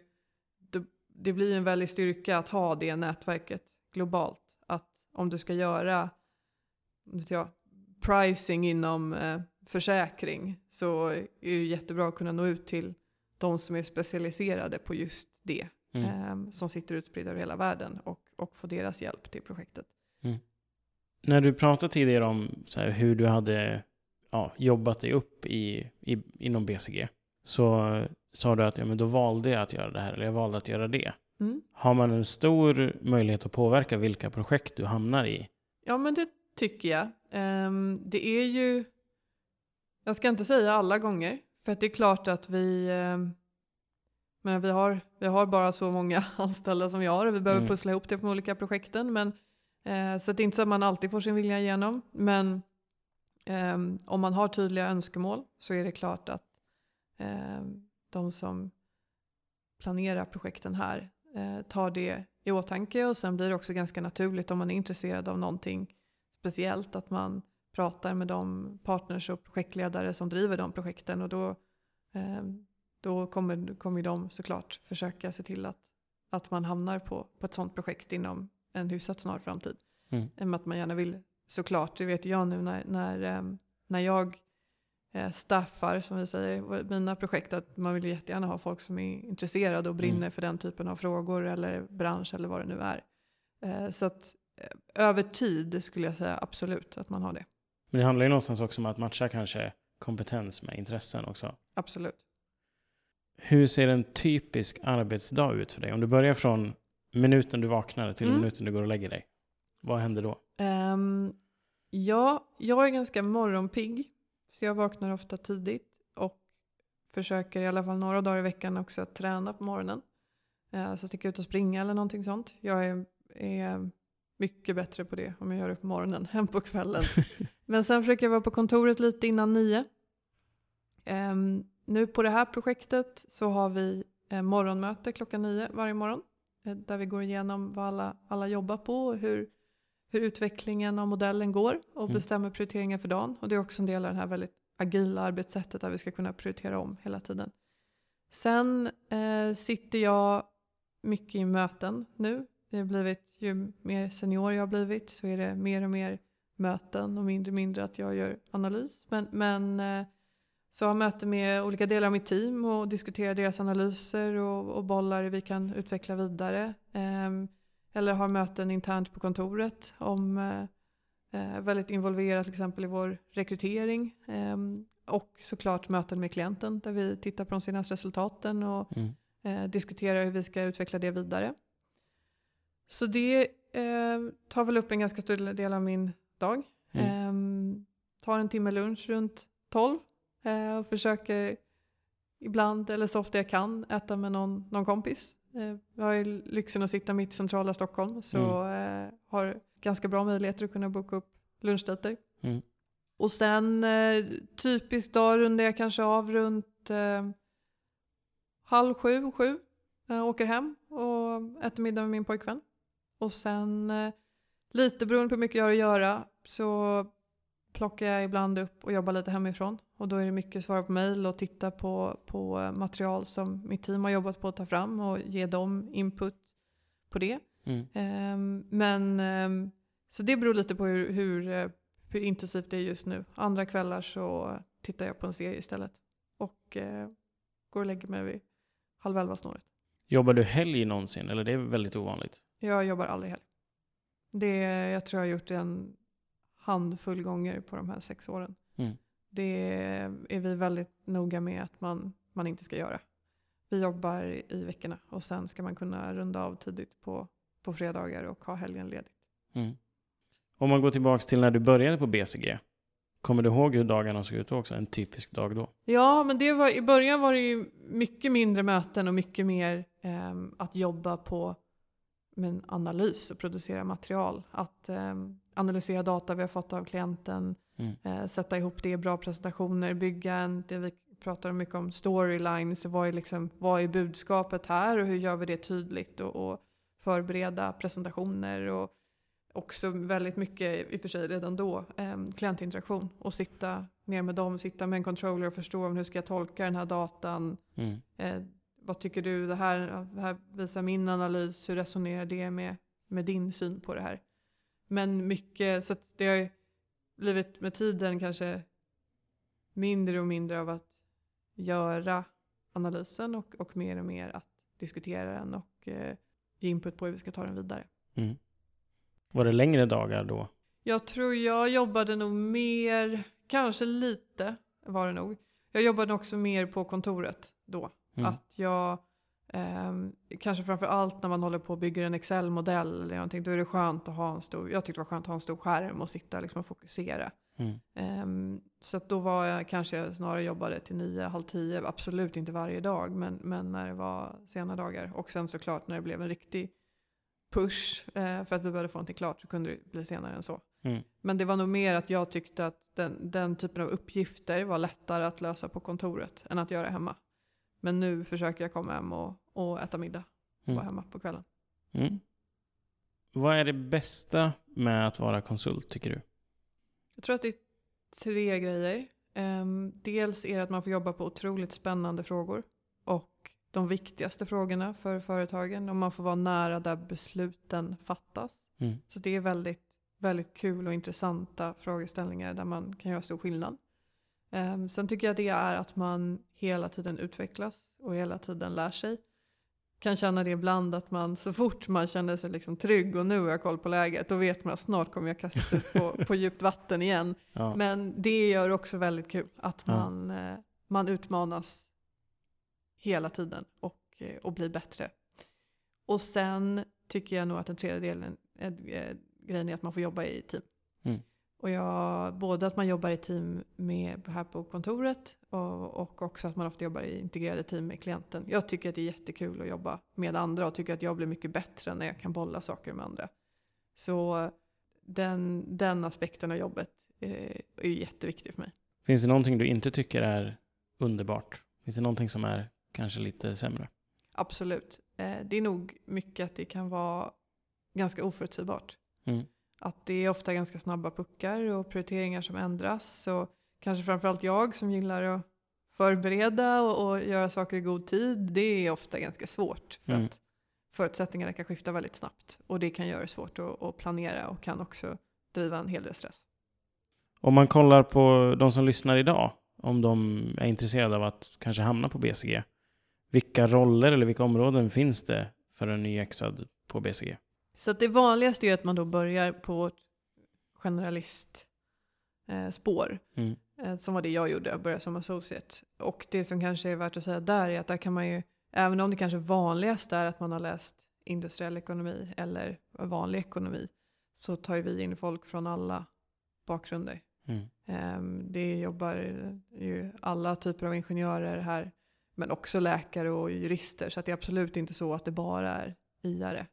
det, det blir en väldig styrka att ha det nätverket globalt. Att om du ska göra vet jag, pricing inom eh, försäkring så är det jättebra att kunna nå ut till de som är specialiserade på just det. Mm. eh, som sitter utspridda över hela världen och, och få deras hjälp till projektet. När du pratade tidigare om här, hur du hade ja, jobbat dig upp i, i, inom BCG så sa du att ja, men då valde jag att göra det här eller jag valde att göra det. Mm. Har man en stor möjlighet att påverka vilka projekt du hamnar i? Ja, men det tycker jag. Ehm, det är ju, jag ska inte säga alla gånger, för att det är klart att vi, um, men vi, har, vi har bara så många anställda som vi har och vi behöver Mm. pussla ihop det på de olika projekten. Men, eh, så det är inte så att man alltid får sin vilja igenom. Men eh, om man har tydliga önskemål så är det klart att eh, de som planerar projekten här eh, tar det i åtanke och sen blir det också ganska naturligt om man är intresserad av någonting speciellt att man pratar med de partners och projektledare som driver de projekten och då, ehm, då kommer, kommer de såklart försöka se till att, att man hamnar på, på ett sånt projekt inom en hyfsat snar framtid. Mm. Än att man gärna vill, såklart, det vet jag nu när, när, eh, när jag eh, staffar, som vi säger, mina projekt, att man vill jättegärna ha folk som är intresserade och brinner Mm. för den typen av frågor eller bransch eller vad det nu är. Eh, så att eh, över tid skulle jag säga absolut att man har det. Men det handlar ju någonstans också om att matcha kanske kompetens med intressen också. Absolut. Hur ser en typisk arbetsdag ut för dig? Om du börjar från minuten du vaknar till Mm. minuten du går och lägger dig. Vad händer då? Ehm, ja, jag är ganska morgonpigg. Så jag vaknar ofta tidigt och försöker i alla fall några dagar i veckan också att träna på morgonen. Uh, så sticka ut och springa eller någonting sånt. Jag är, är mycket bättre på det om jag gör det på morgonen än på kvällen. Men sen försöker jag vara på kontoret lite innan nio. Ehm, nu på det här projektet så har vi eh, morgonmöte klockan nio varje morgon. Eh, Där vi går igenom vad alla, alla jobbar på och hur, hur utvecklingen av modellen går och Mm. bestämmer prioriteringar för dagen. Och det är också en del av det här väldigt agila arbetssättet där vi ska kunna prioritera om hela tiden. Sen eh, sitter jag mycket i möten nu. Det har blivit, ju mer senior jag har blivit så är det mer och mer möten och mindre och mindre att jag gör analys. Men, men eh, så har möten med olika delar av mitt team och diskuterar deras analyser och, och bollar vi kan utveckla vidare. Ehm, eller har möten internt på kontoret om eh, eh, väldigt involverat till exempel i vår rekrytering. Ehm, och såklart möten med klienten där vi tittar på de senaste resultaten och Mm. eh, diskuterar hur vi ska utveckla det vidare. Så det tar väl upp en ganska stor del av min dag. Mm. Ehm, tar en timme lunch runt 12 eh, och försöker ibland, eller så ofta jag kan, äta med någon, någon kompis. Eh, jag har ju lyxen att sitta mitt i centrala Stockholm så eh, har ganska bra möjligheter att kunna boka upp lunchdejter. Mm. Och sen eh, typisk dag rundar jag kanske av runt eh, halv sju, sju. Eh, åker hem och äter middag med min pojkvän. Och sen eh, lite beroende på hur mycket jag har att göra så plockar jag ibland upp och jobbar lite hemifrån. Och då är det mycket svara på mejl och titta på, på eh, material som mitt team har jobbat på att ta fram och ge dem input på det. Mm. Ehm, men ehm, så det beror lite på hur, hur, eh, hur intensivt det är just nu. Andra kvällar så tittar jag på en serie istället. Och eh, går och lägger mig vid halv elva snåret. Jobbar du helg någonsin? Eller det är väldigt ovanligt? Jag jobbar aldrig helg. Det, jag tror jag har gjort en handfull gånger på de här sex åren. Mm. Det är vi väldigt noga med att man, man inte ska göra. Vi jobbar i veckorna och sen ska man kunna runda av tidigt på, på fredagar och ha helgen ledigt. Mm. Om man går tillbaka till när du började på BCG. Kommer du ihåg hur dagarna såg ut också? En typisk dag då? Ja, men det var, i början var det ju mycket mindre möten och mycket mer ehm, att jobba på med en analys och producera material. Att ehm, analysera data vi har fått av klienten, Mm. eh, sätta ihop det i bra presentationer, bygga en, det vi pratar mycket om storylines, vad är, liksom, vad är budskapet här och hur gör vi det tydligt och, och förbereda presentationer och också väldigt mycket, i och för sig redan då, eh, klientinteraktion och sitta ner med dem, sitta med en controller och förstå hur ska jag tolka den här datan, Mm. eh, vad tycker du, det här, det här visar min analys, hur resonerar det med, med din syn på det här? Men mycket, så att det har ju blivit med tiden kanske mindre och mindre av att göra analysen och, och mer och mer att diskutera den och eh, ge input på hur vi ska ta den vidare. Mm. Var det längre dagar då? Jag tror jag jobbade nog mer kanske lite var det nog. Jag jobbade också mer på kontoret då. Mm. Att jag, ehm, kanske framför allt när man håller på och bygger en Excel-modell eller någonting, då är det skönt att ha en stor, jag tyckte det var skönt att ha en stor skärm och sitta liksom och fokusera. Mm. Ehm, så då var jag kanske snarare jobbade till nio, halv tio, absolut inte varje dag, men, men när det var sena dagar. Och sen såklart när det blev en riktig push eh, för att vi behövde få någonting klart så kunde det bli senare än så. Mm. Men det var nog mer att jag tyckte att den, den typen av uppgifter var lättare att lösa på kontoret än att göra hemma. Men nu försöker jag komma hem och, och äta middag och Mm. vara hemma på kvällen. Mm. Vad är det bästa med att vara konsult tycker du? Jag tror att det är tre grejer. Ehm, dels är det att man får jobba på otroligt spännande frågor och de viktigaste frågorna för företagen och man får vara nära där besluten fattas. Mm. Så det är väldigt, väldigt kul och intressanta frågeställningar där man kan göra stor skillnad. Ehm, sen tycker jag det är att man hela tiden utvecklas och hela tiden lär sig. Kan känna det ibland att man så fort man känner sig liksom trygg och nu har jag koll på läget då vet man att snart kommer jag kastas ut på, på djupt vatten igen. Ja. Men det gör också väldigt kul att Ja. man, eh, man utmanas hela tiden och, eh, och blir bättre. Och sen tycker jag nog att den tredje delen, eh, grejen är att man får jobba i team. Och jag, både att man jobbar i team med, här på kontoret och, och också att man ofta jobbar i integrerade team med klienten. Jag tycker att det är jättekul att jobba med andra och tycker att jag blir mycket bättre när jag kan bolla saker med andra. Så den, den aspekten av jobbet eh, är ju jätteviktig för mig. Finns det någonting du inte tycker är underbart? Finns det någonting som är kanske lite sämre? Absolut. Eh, det är nog mycket att det kan vara ganska oförutsägbart. Mm. Att det är ofta ganska snabba puckar och prioriteringar som ändras. Så kanske framförallt jag som gillar att förbereda och, och göra saker i god tid. Det är ofta ganska svårt. För Mm. att förutsättningarna kan skifta väldigt snabbt. Och det kan göra det svårt att, att planera och kan också driva en hel del stress. Om man kollar på de som lyssnar idag, om de är intresserade av att kanske hamna på BCG, vilka roller eller vilka områden finns det för en nyexad på BCG? Så att det vanligaste är att man då börjar på ett generalist eh. Mm. Eh, som var det jag gjorde, jag började som associate. Och det som kanske är värt att säga där är att där kan man ju, även om det kanske vanligast är att man har läst industriell ekonomi eller vanlig ekonomi, så tar ju vi in folk från alla bakgrunder. Mm. Ehm, Det jobbar ju alla typer av ingenjörer här, men också läkare och jurister, så att det är absolut inte så att det bara är iare.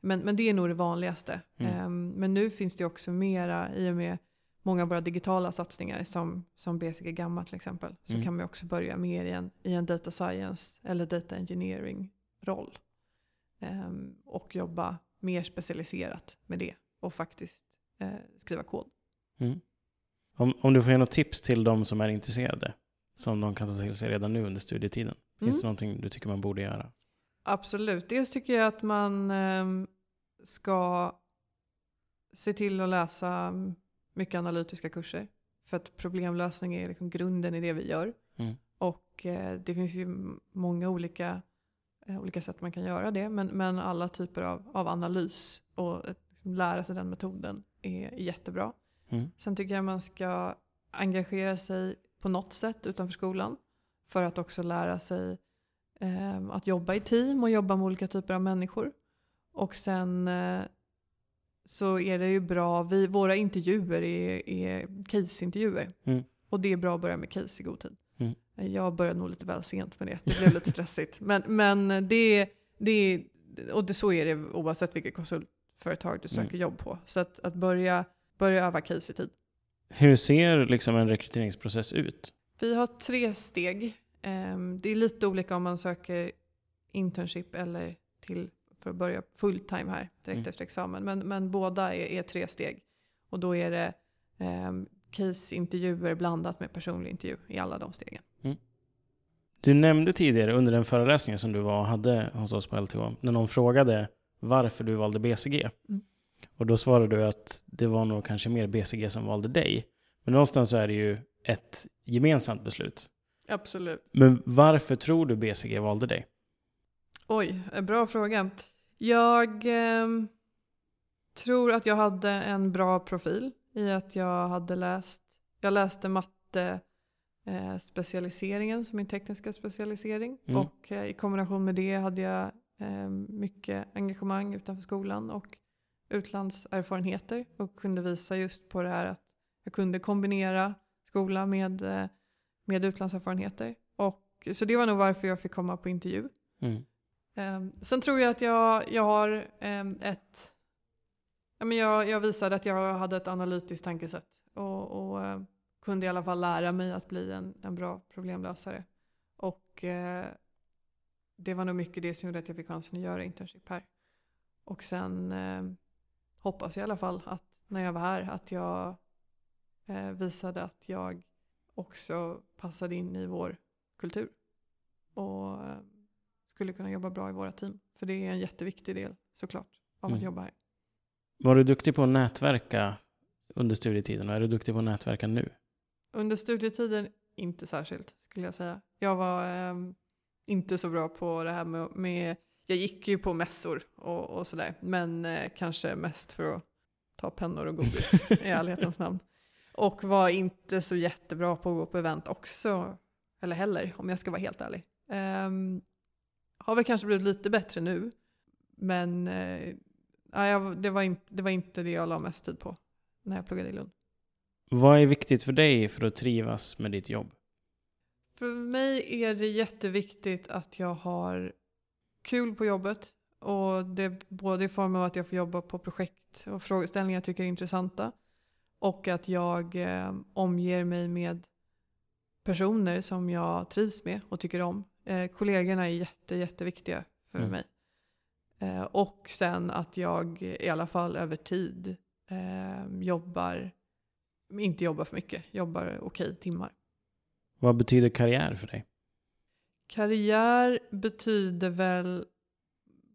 Men, men det är nog det vanligaste. Mm. Ehm, Men nu finns det också mera, i och med många av våra digitala satsningar, som, som BCG Gamma till exempel, så Mm. kan man också börja mer i en, i en data science eller data engineering-roll. Ehm, och jobba mer specialiserat med det och faktiskt eh, skriva kod. Mm. Om, om du får ge något tips till de som är intresserade, som de kan ta till sig redan nu under studietiden. Finns Mm. det någonting du tycker man borde göra? Absolut. Dels tycker jag att man ehm, ska se till att läsa mycket analytiska kurser. För att problemlösning är liksom grunden i det vi gör. Mm. Och eh, det finns ju många olika, eh, olika sätt man kan göra det. Men, men alla typer av, av analys och eh, liksom lära sig den metoden är jättebra. Mm. Sen tycker jag man ska engagera sig på något sätt utanför skolan. För att också lära sig eh, att jobba i team och jobba med olika typer av människor. Och sen eh, så är det ju bra, vi, våra intervjuer är, är case-intervjuer. Mm. Och det är bra att börja med case i god tid. Mm. Jag började nog lite väl sent med det, det blev lite stressigt. Men, men det, det, och det, så är det oavsett vilket konsultföretag du söker Mm. jobb på. Så att, att börja, börja öva case i tid. Hur ser liksom en rekryteringsprocess ut? Vi har tre steg. Ehm, Det är lite olika om man söker internship eller till för att börja fulltime här direkt Mm. efter examen. Men, men båda är, är tre steg. Och då är det um, case-intervjuer blandat med personlig intervju i alla de stegen. Du nämnde tidigare under den föreläsningen som du var och hade hos oss på LTH, när någon frågade varför du valde BCG. Mm. Och då svarade du att det var nog kanske mer BCG som valde dig. Men någonstans så är det ju ett gemensamt beslut. Absolut. Men varför tror du BCG valde dig? Oj, en bra fråga. Jag ehm, tror att jag hade en bra profil i att jag hade läst jag läste matte eh, specialiseringen som min tekniska specialisering. Mm. Och eh, i kombination med det hade jag eh, mycket engagemang utanför skolan och utlandserfarenheter och kunde visa just på det här att jag kunde kombinera skola med, eh, med utlandserfarenheter. Och, så det var nog varför jag fick komma på intervju. Mm. Um, sen tror jag att jag, jag har um, ett... Ja, men jag, jag visade att jag hade ett analytiskt tankesätt och, och uh, kunde i alla fall lära mig att bli en, en bra problemlösare. Och uh, det var nog mycket det som gjorde att jag fick chansen att göra internship här. Och sen uh, hoppas jag i alla fall att när jag var här att jag visade att jag också passade in i vår kultur. Och skulle kunna jobba bra i våra team. För det är en jätteviktig del såklart av Mm. att jobba här. Var du duktig på att nätverka under studietiden och är du duktig på att nätverka nu? Under studietiden inte särskilt skulle jag säga. Jag var ehm, inte så bra på det här med, med jag gick ju på mässor och, och sådär. Men eh, kanske mest för att ta pennor och godis i ärlighetens namn. Och var inte så jättebra på att gå på event också. Eller heller om jag ska vara helt ärlig. Ehm, har väl kanske blivit lite bättre nu. Men eh, nej, jag- det, var inte, det var inte det jag la mest tid på när jag pluggade i Lund. Vad är viktigt för dig för att trivas med ditt jobb? För mig är det jätteviktigt att jag har kul på jobbet. Och det är både i form av att jag får jobba på projekt och frågeställningar jag tycker är intressanta. Och att jag eh, omger mig med personer som jag trivs med och tycker om. Eh, kollegorna är jätte, jätteviktiga för Mm. mig. Eh, och sen att jag i alla fall över tid eh, jobbar, inte jobbar för mycket, jobbar okej timmar. Vad betyder karriär för dig? Karriär betyder väl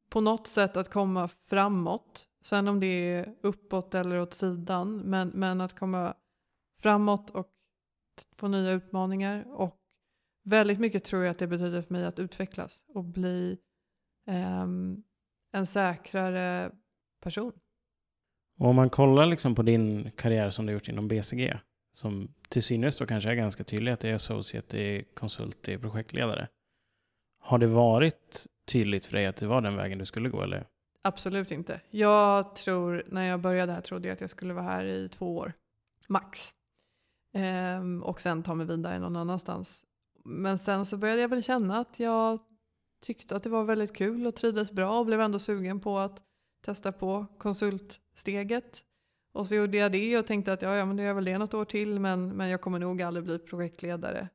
på något sätt att komma framåt. Sen om det är uppåt eller åt sidan. Men, men att komma framåt och få nya utmaningar. Och väldigt mycket tror jag att det betyder för mig att utvecklas och bli ehm, en säkrare person. Och om man kollar liksom på din karriär som du gjort inom BCG, som till synes då kanske är ganska tydlig att det är associate, det är konsult, det är projektledare. Har det varit tydligt för dig att det var den vägen du skulle gå eller? Absolut inte. Jag tror, när jag började här trodde jag att jag skulle vara här i två år, max. Ehm, och sen ta mig vidare någon annanstans. Men sen så började jag väl känna att jag tyckte att det var väldigt kul och trivdes bra och blev ändå sugen på att testa på konsultsteget. Och så gjorde jag det och tänkte att ja, ja men det är väl det något år till men, men jag kommer nog aldrig bli projektledare.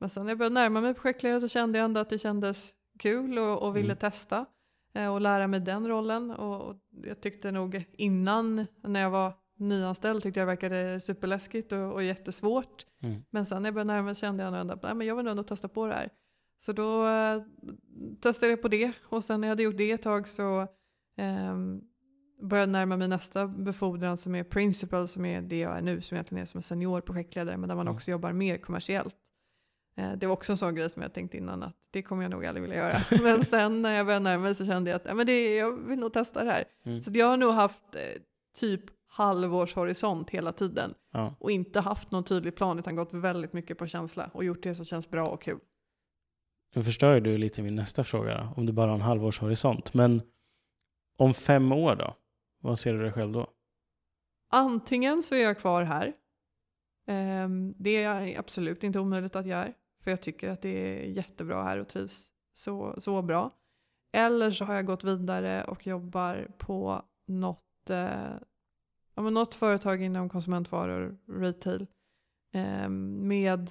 Men sen när jag började närma mig projektledare så kände jag ändå att det kändes kul och, och ville Mm. testa och lära mig den rollen. Och jag tyckte nog innan, när jag var nyanställd, tyckte jag det verkade superläskigt och, och jättesvårt. Mm. Men sen när jag började närma mig kände jag nog ändå att jag vill ändå testa på det här. Så då eh, testade jag på det och sen när jag hade gjort det ett tag så ehm, började jag närma mig nästa befordran som är principal som är det jag är nu som egentligen är som en senior projektledare men där man Mm. också jobbar mer kommersiellt. Eh, det var också en sån grej som jag tänkte innan att det kommer jag nog aldrig vilja göra. men sen när jag började närma mig så kände jag att ja, men det, jag vill nog testa det här. Mm. Så jag har nog haft eh, typ halvårshorisont hela tiden Ja. och inte haft någon tydlig plan utan gått väldigt mycket på känsla och gjort det som känns bra och kul. Nu förstör du lite min nästa fråga då, om du bara har en halvårshorisont. Men om fem år då? Vad ser du dig själv då? Antingen så är jag kvar här. Ehm, det är absolut inte omöjligt att jag är. För jag tycker att det är jättebra här och trivs så, så bra. Eller så har jag gått vidare och jobbar på något, eh, ja, men något företag inom konsumentvaror, retail. ehm, med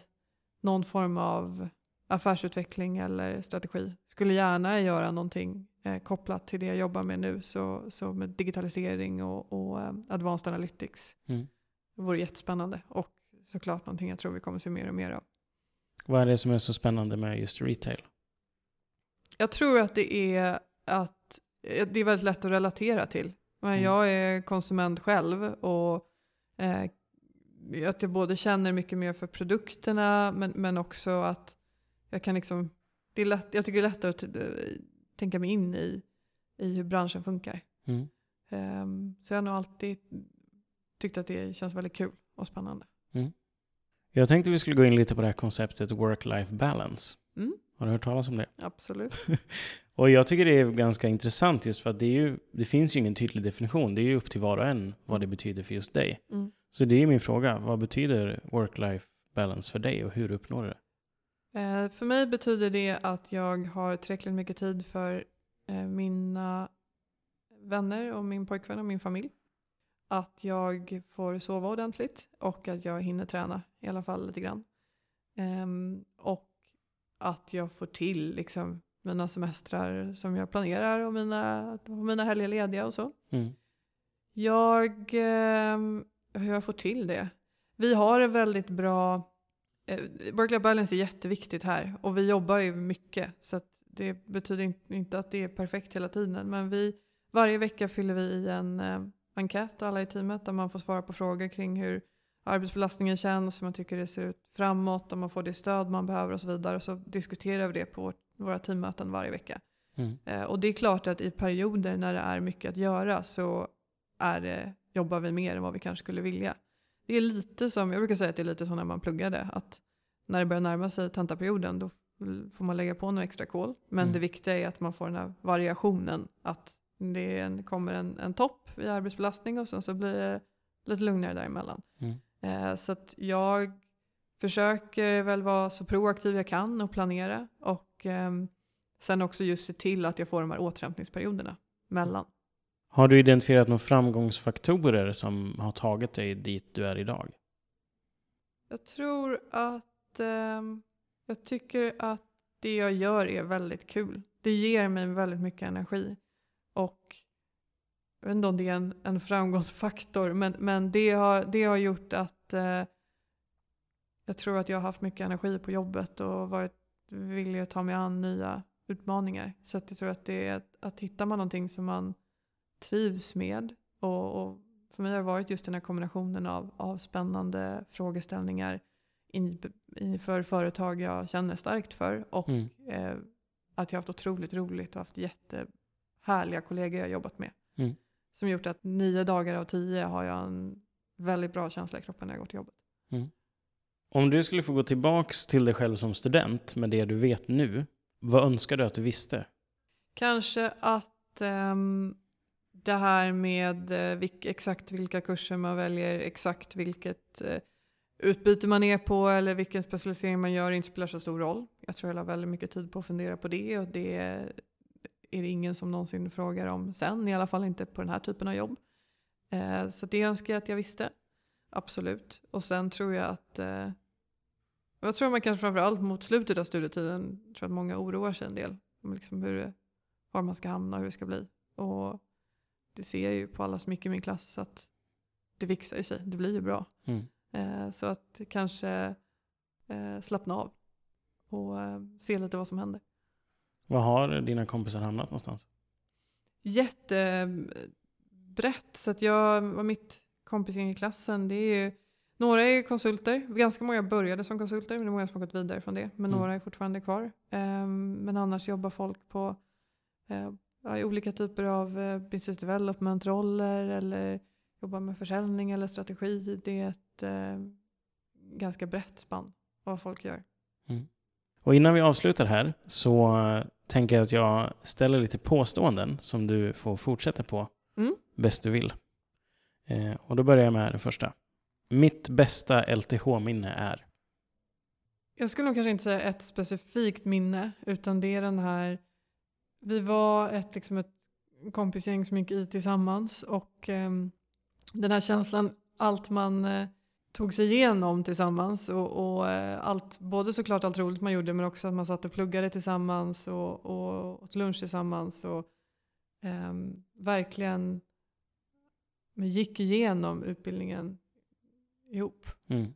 någon form av affärsutveckling eller strategi. Skulle gärna göra någonting eh, kopplat till det jag jobbar med nu. Så, så med digitalisering och, och eh, advanced analytics. Mm. Det vore jättespännande och såklart någonting jag tror vi kommer se mer och mer av. Vad är det som är så spännande med just retail? Jag tror att det är att eh, det är väldigt lätt att relatera till. Men Mm. jag är konsument själv och eh, att jag både känner mycket mer för produkterna men, men också att jag kan liksom, det är lätt, jag tycker det är lättare att t- tänka mig in i, i hur branschen funkar. Mm. Ehm, så jag har nog alltid tyckt att det känns väldigt kul och spännande. Jag tänkte vi skulle gå in lite på det här konceptet work-life balance. Mm, Har du hört talas om det? absolut. Och jag tycker det är ganska intressant just för att det, ju, det finns ju ingen tydlig definition. Det är ju upp till var och en vad det betyder för just dig. Mm. Så det är min fråga. Vad betyder work-life balance för dig och hur uppnår du det? Eh, för mig betyder det att jag har tillräckligt mycket tid för eh, mina vänner och min pojkvän och min familj. Att jag får sova ordentligt och att jag hinner träna i alla fall lite grann. Ehm, och att jag får till liksom, mina semestrar som jag planerar och mina, mina helger lediga och så. Mm. Jag, eh, hur jag får till det? Vi har en väldigt bra, eh, work-life balance är jätteviktigt här och vi jobbar ju mycket så det betyder in- inte att det är perfekt hela tiden men vi, varje vecka fyller vi i en eh, enkät alla i teamet där man får svara på frågor kring hur arbetsbelastningen känns, hur man tycker det ser ut framåt, om man får det stöd man behöver och så vidare. Så diskuterar vi det på vårt, våra teammöten varje vecka. Mm. Eh, och det är klart att i perioder när det är mycket att göra så är det, jobbar vi mer än vad vi kanske skulle vilja. Det är lite som, jag brukar säga att det är lite som när man pluggade, att när det börjar närma sig tentaperioden då får man lägga på några extra kol. Men Mm. det viktiga är att man får den här variationen, att det en, kommer en, en topp i arbetsbelastning och sen så blir det lite lugnare däremellan. Mm. Eh, så att jag försöker väl vara så proaktiv jag kan och planera och ehm, sen också just se till att jag får de här återhämtningsperioderna mellan. Har du identifierat några framgångsfaktorer som har tagit dig dit du är idag? Jag tror att ehm, jag tycker att det jag gör är väldigt kul. Det ger mig väldigt mycket energi och jag vet inte om det är en, en framgångsfaktor men, men det, har, det har gjort att eh, jag tror att jag har haft mycket energi på jobbet och varit villig att ta mig an nya utmaningar. Så att jag tror att det är att, att hittar man någonting som man trivs med och, och för mig har det varit just den här kombinationen av, av spännande frågeställningar in, inför företag jag känner starkt för och Mm. eh, att jag har haft otroligt roligt och haft jättehärliga kollegor jag jobbat med. Mm. Som gjort att nio dagar av tio har jag en väldigt bra känsla i kroppen när jag går till jobbet. Om du skulle få gå tillbaks till dig själv som student med det du vet nu, vad önskar du att du visste? Kanske att ehm, det här med eh, vilk, exakt vilka kurser man väljer, exakt vilket eh, utbyte man är på eller vilken specialisering man gör inte spelar så stor roll. Jag tror jag la väldigt mycket tid på att fundera på det och det är det ingen som någonsin frågar om sen, i alla fall inte på den här typen av jobb. Eh, så det önskar jag att jag visste, absolut. Och sen tror jag att eh, jag tror man kanske framförallt mot slutet av studietiden tror att många oroar sig en del om liksom hur var man ska hamna och hur det ska bli. Och det ser jag ju på alla som gick i min klass att det fixar ju sig, det blir ju bra. Mm. Eh, så att kanske eh, slappna av och eh, se lite vad som händer. Var har dina kompisar hamnat någonstans? Jättebrett, så att jag och mitt kompisgäng i klassen, det är ju några är konsulter, ganska många började som konsulter, men det är många som har gått vidare från det. Men Mm. några är fortfarande kvar. Ehm, men annars jobbar folk på eh, i olika typer av eh, business development-roller eller jobbar med försäljning eller strategi. Det är ett eh, ganska brett spann vad folk gör. Och innan vi avslutar här så tänker jag att jag ställer lite påståenden som du får fortsätta på Mm. bäst du vill. Eh, och då börjar jag med det första. Mitt bästa LTH-minne är? Jag skulle nog kanske inte säga ett specifikt minne, utan det är den här, vi var ett, liksom ett kompisgäng som gick i tillsammans och ehm, den här känslan, allt man eh, tog sig igenom tillsammans och, och eh, allt, både såklart allt roligt man gjorde men också att man satt och pluggade tillsammans och, och åt lunch tillsammans och ehm, verkligen vi gick igenom utbildningen ihop. Mm.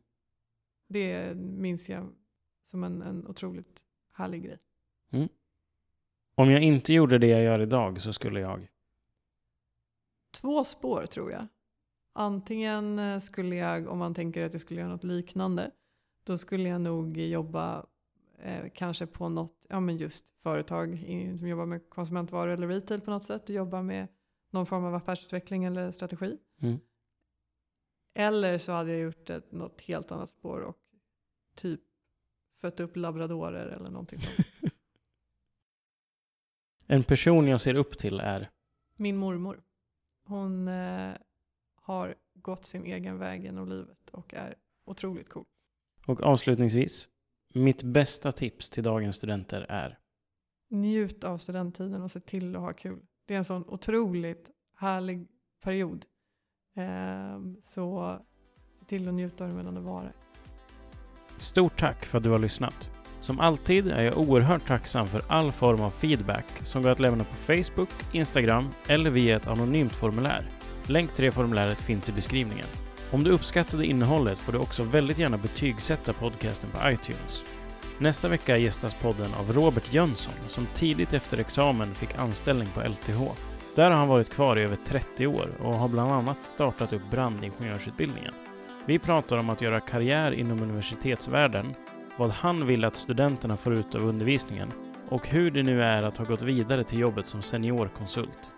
Det minns jag som en, en otroligt härlig grej. Om jag inte gjorde det jag gör idag så skulle jag? Två spår tror jag. Antingen eh, skulle jag, om man tänker att jag skulle göra något liknande, då skulle jag nog jobba eh, kanske på något, ja men just företag som jobbar med konsumentvaror eller retail på något sätt, och jobbar med någon form av affärsutveckling eller strategi. Mm. Eller så hade jag gjort ett, något helt annat spår och typ fött upp labradorer eller någonting sånt. En person jag ser upp till är Min mormor. Hon eh, har gått sin egen väg genom livet och är otroligt cool. Och avslutningsvis, mitt bästa tips till dagens studenter är Njut av studenttiden och se till att ha kul. Det är en sån otroligt härlig period. Eh, så se till att njuta av det medan det varar. Stort tack för att du har lyssnat. Som alltid är jag oerhört tacksam för all form av feedback som går att lämna på Facebook, Instagram eller via ett anonymt formulär. Länk till det formuläret finns i beskrivningen. Om du uppskattade innehållet får du också väldigt gärna betygsätta podcasten på iTunes. Nästa vecka gästas podden av Robert Jönsson som tidigt efter examen fick anställning på LTH. Där har han varit kvar i över 30 år och har bland annat startat upp brandingenjörsutbildningen. Vi pratar om att göra karriär inom universitetsvärlden, vad han vill att studenterna får ut av undervisningen och hur det nu är att ha gått vidare till jobbet som seniorkonsult.